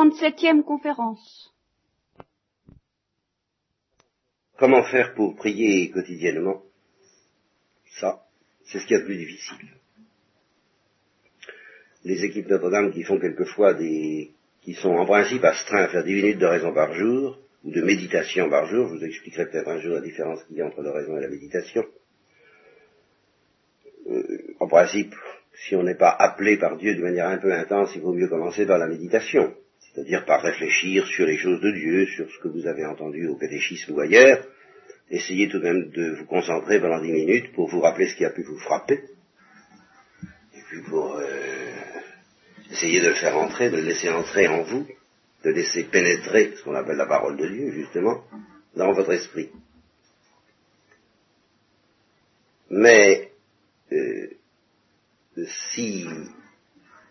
37e conférence. Comment faire pour prier quotidiennement? Ça, c'est ce qu'il y a de plus difficile. Les équipes Notre-Dame qui font quelquefois des... qui sont en principe astreints à faire 10 minutes de raison par jour, ou de méditation par jour, je vous expliquerai peut-être un jour la différence qu'il y a entre la raison et la méditation. Euh, en principe, si on n'est pas appelé par Dieu de manière un peu intense, il vaut mieux commencer par la méditation, c'est-à-dire par réfléchir sur les choses de Dieu, sur ce que vous avez entendu au catéchisme ou ailleurs. Essayez tout de même de vous concentrer pendant dix minutes pour vous rappeler ce qui a pu vous frapper, et puis pour euh, essayer de le faire entrer, de le laisser entrer en vous, de laisser pénétrer ce qu'on appelle la parole de Dieu, justement, dans votre esprit. Mais euh, si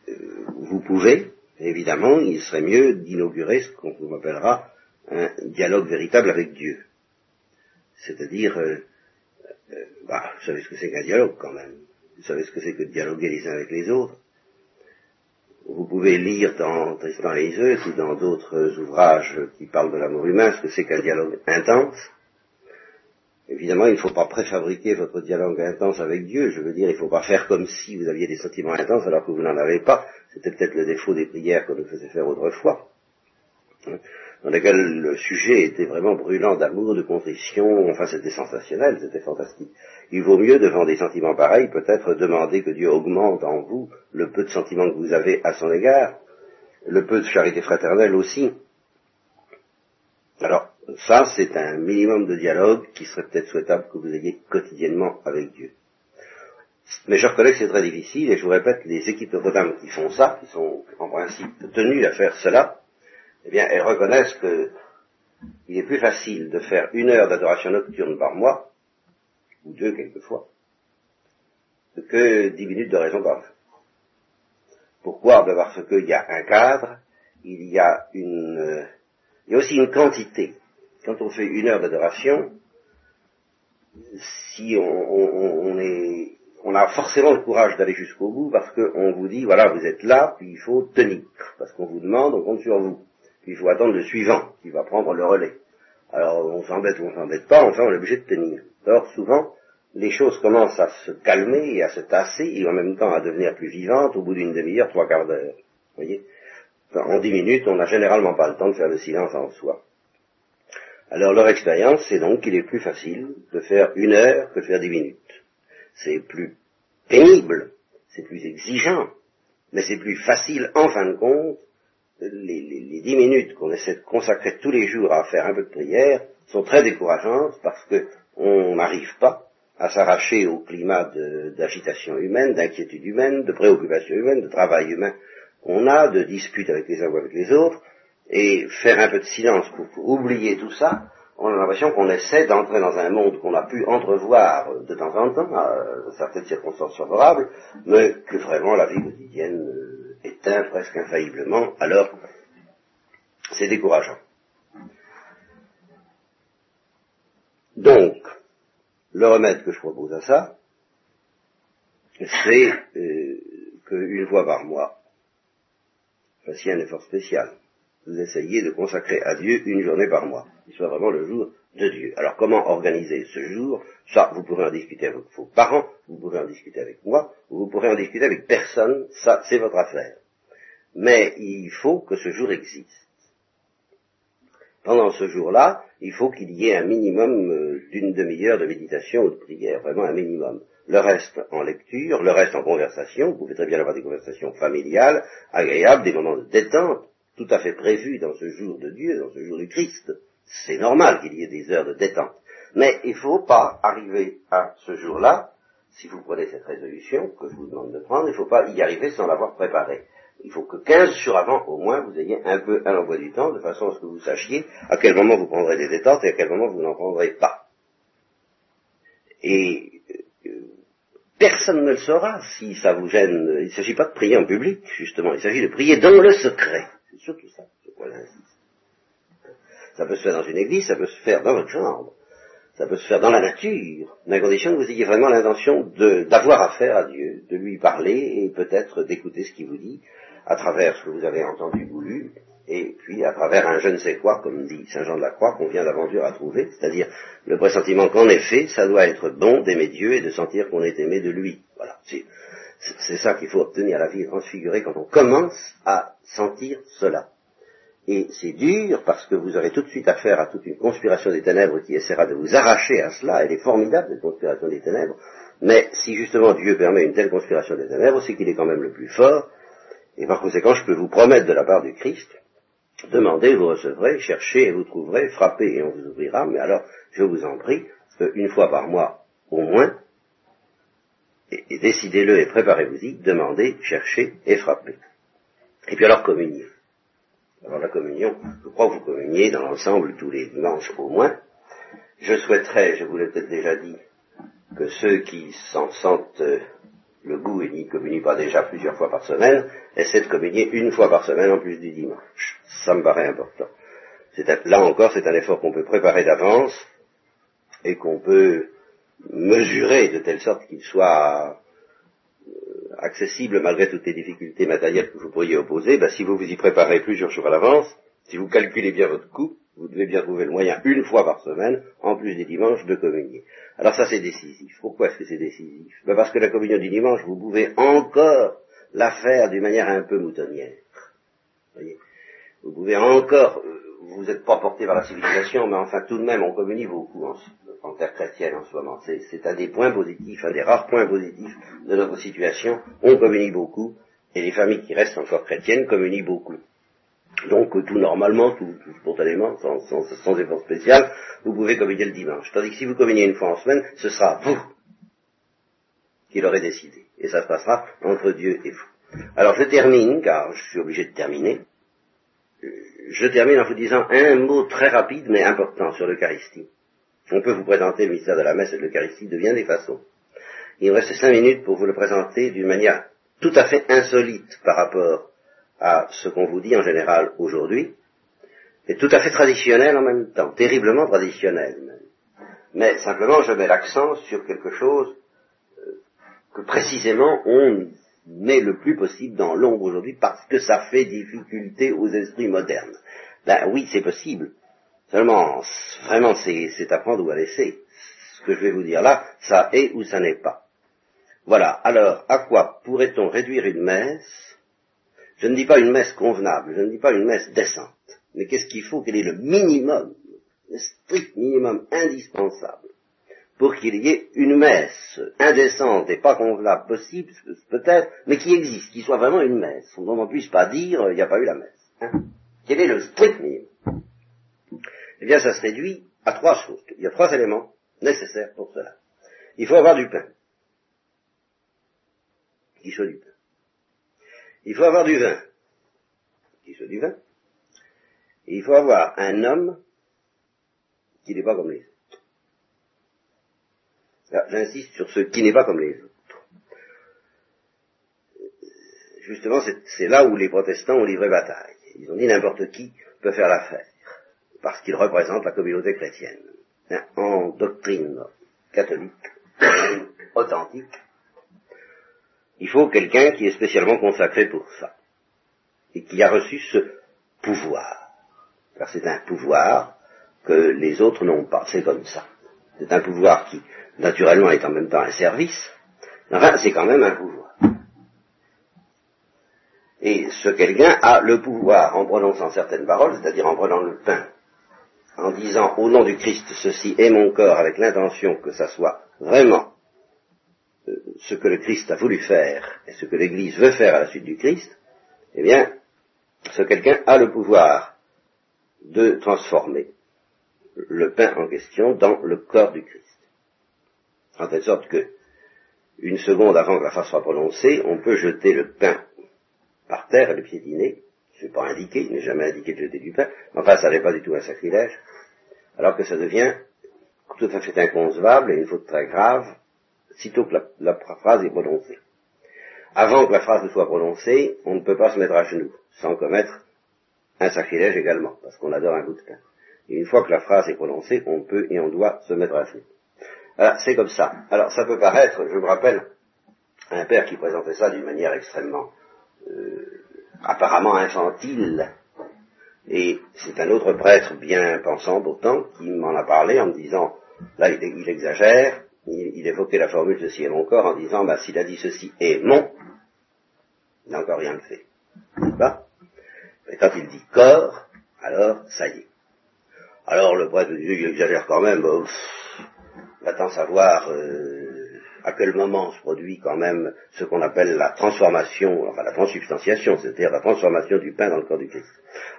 euh, vous pouvez, évidemment, il serait mieux d'inaugurer ce qu'on appellera un dialogue véritable avec Dieu. C'est-à-dire, euh, euh, bah, vous savez ce que c'est qu'un dialogue quand même. Vous savez ce que c'est que de dialoguer les uns avec les autres. Vous pouvez lire dans Tristan et ou dans d'autres ouvrages qui parlent de l'amour humain ce que c'est qu'un dialogue intense. Évidemment, il ne faut pas préfabriquer votre dialogue intense avec Dieu. Je veux dire, il ne faut pas faire comme si vous aviez des sentiments intenses alors que vous n'en avez pas. C'était peut-être le défaut des prières qu'on nous faisait faire autrefois, hein, dans lesquelles le sujet était vraiment brûlant d'amour, de contrition. Enfin, c'était sensationnel, c'était fantastique. Il vaut mieux, devant des sentiments pareils, peut-être demander que Dieu augmente en vous le peu de sentiments que vous avez à son égard, le peu de charité fraternelle aussi. Ça, c'est un minimum de dialogue qui serait peut-être souhaitable que vous ayez quotidiennement avec Dieu. Mais je reconnais que c'est très difficile, et je vous répète, les équipes de dames qui font ça, qui sont en principe tenues à faire cela, eh bien, elles reconnaissent qu'il est plus facile de faire une heure d'adoration nocturne par mois, ou deux quelquefois, que dix minutes de raison par jour. Pourquoi? Ben Parce qu'il y a un cadre, il y a une, il y a aussi une quantité quand on fait une heure d'adoration, si on, est, on a forcément le courage d'aller jusqu'au bout parce qu'on vous dit, voilà, vous êtes là, puis il faut tenir, parce qu'on vous demande, on compte sur vous. Puis il faut attendre le suivant qui va prendre le relais. Alors on s'embête ou on s'embête pas, enfin on est obligé de tenir. Or souvent, les choses commencent à se calmer et à se tasser et en même temps à devenir plus vivantes au bout d'une demi-heure, trois quarts d'heure. Voyez? En dix minutes, on n'a généralement pas le temps de faire le silence en soi. Alors leur expérience, c'est donc qu'il est plus facile de faire une heure que de faire dix minutes. C'est plus pénible, c'est plus exigeant, mais c'est plus facile en fin de compte. Les, dix minutes qu'on essaie de consacrer tous les jours à faire un peu de prière sont très décourageantes parce qu'on n'arrive pas à s'arracher au climat d'agitation humaine, d'inquiétude humaine, de préoccupation humaine, de travail humain qu'on a, de disputes avec les uns ou avec les autres, et faire un peu de silence pour, oublier tout ça, on a l'impression qu'on essaie d'entrer dans un monde qu'on a pu entrevoir de temps en temps, à certaines circonstances favorables, mais que vraiment la vie quotidienne euh, éteint presque infailliblement, alors c'est décourageant. Donc, le remède que je propose à ça, c'est euh, qu'une fois par mois, fassiez un effort spécial vous essayez de consacrer à Dieu une journée par mois, qui soit vraiment le jour de Dieu. Alors comment organiser ce jour? Ça, vous pourrez en discuter avec vos parents, vous pourrez en discuter avec moi, vous pourrez en discuter avec personne, ça c'est votre affaire. Mais il faut que ce jour existe. Pendant ce jour-là, il faut qu'il y ait un minimum euh, d'une demi-heure de méditation ou de prière, vraiment un minimum. Le reste en lecture, le reste en conversation, vous pouvez très bien avoir des conversations familiales, agréables, des moments de détente, tout à fait prévu dans ce jour de Dieu, dans ce jour du Christ. C'est normal qu'il y ait des heures de détente. Mais il ne faut pas arriver à ce jour-là, si vous prenez cette résolution que je vous demande de prendre, il ne faut pas y arriver sans l'avoir préparé. Il faut que 15 jours avant, au moins, vous ayez un peu un emploi du temps, de façon à ce que vous sachiez à quel moment vous prendrez des détentes et à quel moment vous n'en prendrez pas. Et euh, personne ne le saura si ça vous gêne. Il ne s'agit pas de prier en public, justement, il s'agit de prier dans le secret. C'est surtout ça, Ça peut se faire dans une église, ça peut se faire dans votre chambre, ça peut se faire dans la nature, mais à condition que vous ayez vraiment l'intention d'avoir affaire à Dieu, de lui parler et peut-être d'écouter ce qu'il vous dit à travers ce que vous avez entendu ou lu, et puis à travers un je ne sais quoi, comme dit Saint Jean de la Croix, qu'on vient d'aventure à trouver, c'est-à-dire le pressentiment qu'en effet, ça doit être bon d'aimer Dieu et de sentir qu'on est aimé de lui. Voilà, ça qu'il faut obtenir la vie transfigurée quand on commence à sentir cela. Et c'est dur parce que vous aurez tout de suite affaire à toute une conspiration des ténèbres qui essaiera de vous arracher à cela. Elle est formidable, cette conspiration des ténèbres. Mais si justement Dieu permet une telle conspiration des ténèbres, c'est qu'il est quand même le plus fort. Et par conséquent, je peux vous promettre de la part du Christ, demandez, vous recevrez, cherchez et vous trouverez, frappez et on vous ouvrira. Mais alors, je vous en prie, une fois par mois au moins, et, décidez-le et préparez-vous-y, demandez, cherchez et frappez. Et puis alors communiez. Alors la communion, je crois que vous communiez dans l'ensemble tous les dimanches au moins. Je souhaiterais, je vous l'ai peut-être déjà dit, que ceux qui s'en sentent euh, le goût et n'y communient pas déjà plusieurs fois par semaine, essaient de communier une fois par semaine en plus du dimanche. Ça me paraît important. là encore, c'est un effort qu'on peut préparer d'avance et qu'on peut mesurer de telle sorte qu'il soit euh, accessible malgré toutes les difficultés matérielles que vous pourriez opposer. Ben, si vous vous y préparez plusieurs jours à l'avance, si vous calculez bien votre coût, vous devez bien trouver le moyen, une fois par semaine, en plus des dimanches, de communier. Alors ça, c'est décisif. Pourquoi est-ce que c'est décisif? Ben Parce que la communion du dimanche, vous pouvez encore la faire d'une manière un peu moutonnière. Voyez? Vous pouvez encore, euh, vous n'êtes pas porté par la civilisation, mais enfin tout de même, on communie beaucoup en, terre chrétienne en ce moment. C'est un des points positifs, un des rares points positifs de notre situation. On communie beaucoup, et les familles qui restent encore chrétiennes communient beaucoup. Donc tout normalement, tout, spontanément, sans, sans, effort spécial, vous pouvez communier le dimanche. Tandis que si vous communiez une fois en semaine, ce sera vous qui l'aurez décidé. Et ça se passera entre Dieu et vous. Alors je termine, car je suis obligé de terminer. Je termine en vous disant un mot très rapide mais important sur l'Eucharistie. On peut vous présenter le mystère de la messe et de l'Eucharistie de bien des façons. Il me reste cinq minutes pour vous le présenter d'une manière tout à fait insolite par rapport à ce qu'on vous dit en général aujourd'hui, et tout à fait traditionnel en même temps, terriblement traditionnel. Mais simplement, je mets l'accent sur quelque chose euh, que précisément on met le plus possible dans l'ombre aujourd'hui parce que ça fait difficulté aux esprits modernes. Ben oui, c'est possible. Seulement, vraiment, c'est à prendre ou à laisser. Ce que je vais vous dire là, ça est ou ça n'est pas. Voilà. Alors, à quoi pourrait-on réduire une messe? Je ne dis pas une messe convenable, je ne dis pas une messe décente, mais qu'est-ce qu'il faut Quel est le minimum, le strict minimum indispensable pour qu'il y ait une messe indécente et pas convenable possible, peut-être, mais qui existe, qui soit vraiment une messe, dont on ne puisse pas dire il n'y a pas eu la messe. Hein. Quel est le strict minimum? Eh bien, ça se réduit à trois choses. Il y a trois éléments nécessaires pour cela. Il faut avoir du pain. Qui soit du pain. Il faut avoir du vin. Qui soit du vin. Et il faut avoir un homme qui n'est pas comme les. J'insiste sur ce qui n'est pas comme les autres. Justement, c'est là où les protestants ont livré bataille. Ils ont dit n'importe qui peut faire l'affaire, parce qu'il représente la communauté chrétienne. En doctrine catholique, authentique, il faut quelqu'un qui est spécialement consacré pour ça, et qui a reçu ce pouvoir. Car c'est un pouvoir que les autres n'ont pas, c'est comme ça. C'est un pouvoir qui, naturellement, est en même temps un service, enfin, c'est quand même un pouvoir. Et ce quelqu'un a le pouvoir, en prononçant certaines paroles, c'est-à-dire en prenant le pain, en disant au nom du Christ, ceci est mon corps, avec l'intention que ça soit vraiment ce que le Christ a voulu faire et ce que l'Église veut faire à la suite du Christ, eh bien, ce quelqu'un a le pouvoir de transformer le pain en question dans le corps du Christ. En telle sorte que, une seconde avant que la phrase soit prononcée, on peut jeter le pain par terre et le piétiner. n'est pas indiqué, il n'est jamais indiqué de jeter du pain. Enfin, ça n'est pas du tout un sacrilège. Alors que ça devient tout à fait inconcevable et une faute très grave sitôt que la, phrase est prononcée. Avant que la phrase ne soit prononcée, on ne peut pas se mettre à genoux, sans commettre un sacrilège également, parce qu'on adore un bout de pain. Et une fois que la phrase est prononcée, on peut et on doit se mettre à genoux. Alors, c'est comme ça. Alors, ça peut paraître, je me rappelle, un père qui présentait ça d'une manière extrêmement, euh, apparemment infantile, Et c'est un autre prêtre bien pensant pourtant qui m'en a parlé en me disant, là il, exagère, il, évoquait la formule ceci est mon corps en disant, bah s'il a dit ceci est mon, il n'a encore rien fait. N'est-ce pas? Et quand il dit corps, alors ça y est. Alors le prêtre dit, il exagère quand même, bah, va savoir euh, à quel moment se produit quand même ce qu'on appelle la transformation, enfin la transubstantiation, c'est-à-dire la transformation du pain dans le corps du Christ.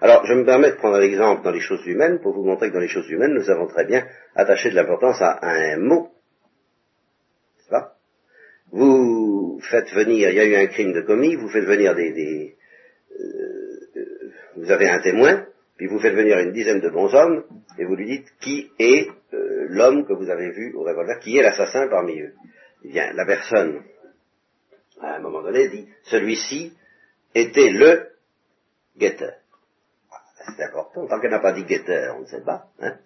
Alors je me permets de prendre un exemple dans les choses humaines pour vous montrer que dans les choses humaines, nous avons très bien attaché de l'importance à un mot. C'est pas? Vous faites venir, il y a eu un crime de commis, vous faites venir des... Euh, vous avez un témoin, puis vous faites venir une dizaine de bons hommes, et vous lui dites qui est euh, l'homme que vous avez vu au revolver, qui est l'assassin parmi eux. Eh bien, la personne, à un moment donné, dit, celui-ci était le guetteur. C'est important, tant qu'elle n'a pas dit guetteur, on ne sait pas. Hein,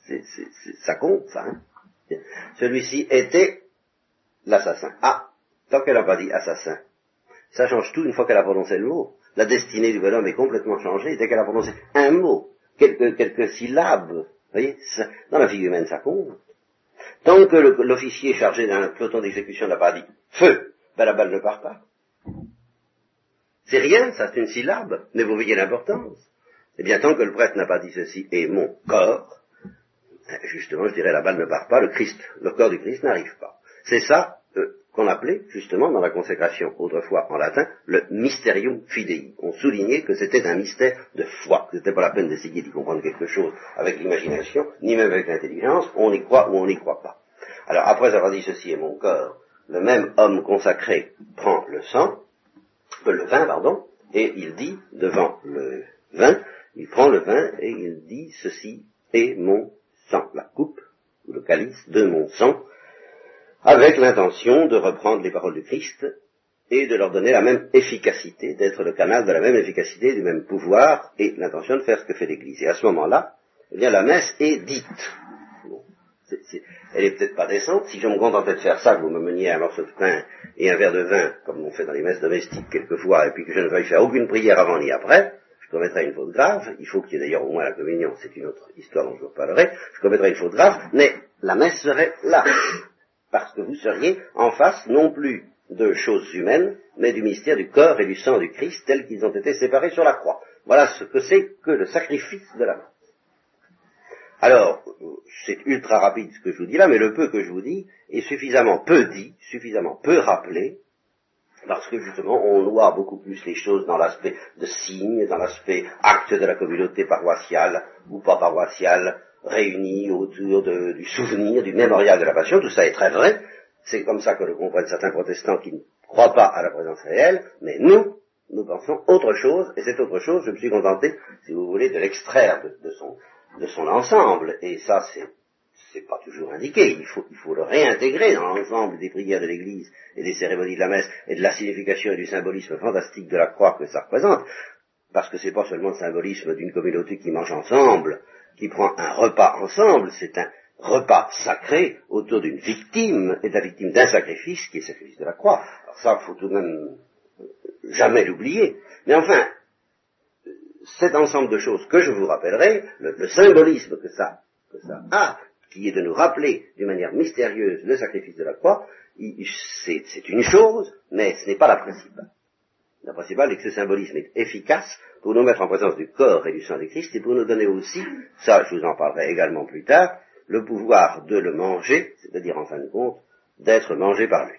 ça compte, ça. Hein. Celui-ci était l'assassin. Ah, tant qu'elle n'a pas dit assassin. Ça change tout une fois qu'elle a prononcé le mot. La destinée du bonhomme est complètement changée dès qu'elle a prononcé un mot quelques, quelques syllabes. Vous voyez, dans la vie humaine, ça compte. Tant que l'officier chargé d'un peloton d'exécution n'a pas dit feu, ben la balle ne part pas. C'est rien, ça c'est une syllabe, mais vous voyez l'importance. Eh bien, tant que le prêtre n'a pas dit ceci et mon corps, ben, justement, je dirais la balle ne part pas, le Christ, le corps du Christ n'arrive pas. C'est ça euh, qu'on appelait justement dans la consécration autrefois en latin le mysterium fidei. On soulignait que c'était un mystère de foi, que c'était pas la peine d'essayer d'y comprendre quelque chose avec l'imagination, ni même avec l'intelligence, on y croit ou on n'y croit pas. Alors après avoir dit ceci est mon corps, le même homme consacré prend le sang, euh, le vin, pardon, et il dit devant le vin, il prend le vin et il dit ceci est mon sang, la coupe ou le calice de mon sang, avec l'intention de reprendre les paroles du Christ et de leur donner la même efficacité, d'être le canal de la même efficacité, du même pouvoir, et l'intention de faire ce que fait l'Église. Et à ce moment-là, eh bien, la messe est dite. elle est peut-être pas décente. Si je me contentais de faire ça, que vous me meniez un morceau de pain et un verre de vin, comme on fait dans les messes domestiques quelquefois, et puis que je ne veuille faire aucune prière avant ni après, je commettrais une faute grave. Il faut qu'il y ait d'ailleurs au moins la communion, c'est une autre histoire dont je vous parlerai. Je commettrais une faute grave, mais la messe serait là parce que vous seriez en face non plus de choses humaines, mais du mystère du corps et du sang du Christ tels qu'ils ont été séparés sur la croix. Voilà ce que c'est que le sacrifice de la messe. Alors, c'est ultra rapide ce que je vous dis là, mais le peu que je vous dis est suffisamment peu dit, suffisamment peu rappelé, parce que justement on noie beaucoup plus les choses dans l'aspect de signe, dans l'aspect acte de la communauté paroissiale ou pas paroissiale, réunis autour du souvenir, du mémorial de la Passion, tout ça est très vrai, c'est comme ça que le comprennent certains protestants qui ne croient pas à la présence réelle, mais nous, nous pensons autre chose, et cette autre chose, je me suis contenté, si vous voulez, de l'extraire de, son, de son ensemble, et ça c'est c'est pas toujours indiqué, il faut, il faut le réintégrer dans l'ensemble des prières de l'Église et des cérémonies de la messe et de la signification et du symbolisme fantastique de la croix que ça représente, parce que c'est pas seulement le symbolisme d'une communauté qui mange ensemble, qui prend un repas ensemble, c'est un repas sacré autour d'une victime, et la victime d'un sacrifice, qui est le sacrifice de la croix. Alors ça, il faut tout de même jamais l'oublier. Mais enfin, cet ensemble de choses que je vous rappellerai, le, symbolisme que ça, que ça a, qui est de nous rappeler d'une manière mystérieuse le sacrifice de la croix, c'est une chose, mais ce n'est pas la principale. La principale est que ce symbolisme est efficace pour nous mettre en présence du corps et du sang du Christ et pour nous donner aussi, ça je vous en parlerai également plus tard, le pouvoir de le manger, c'est-à-dire en fin de compte d'être mangé par lui.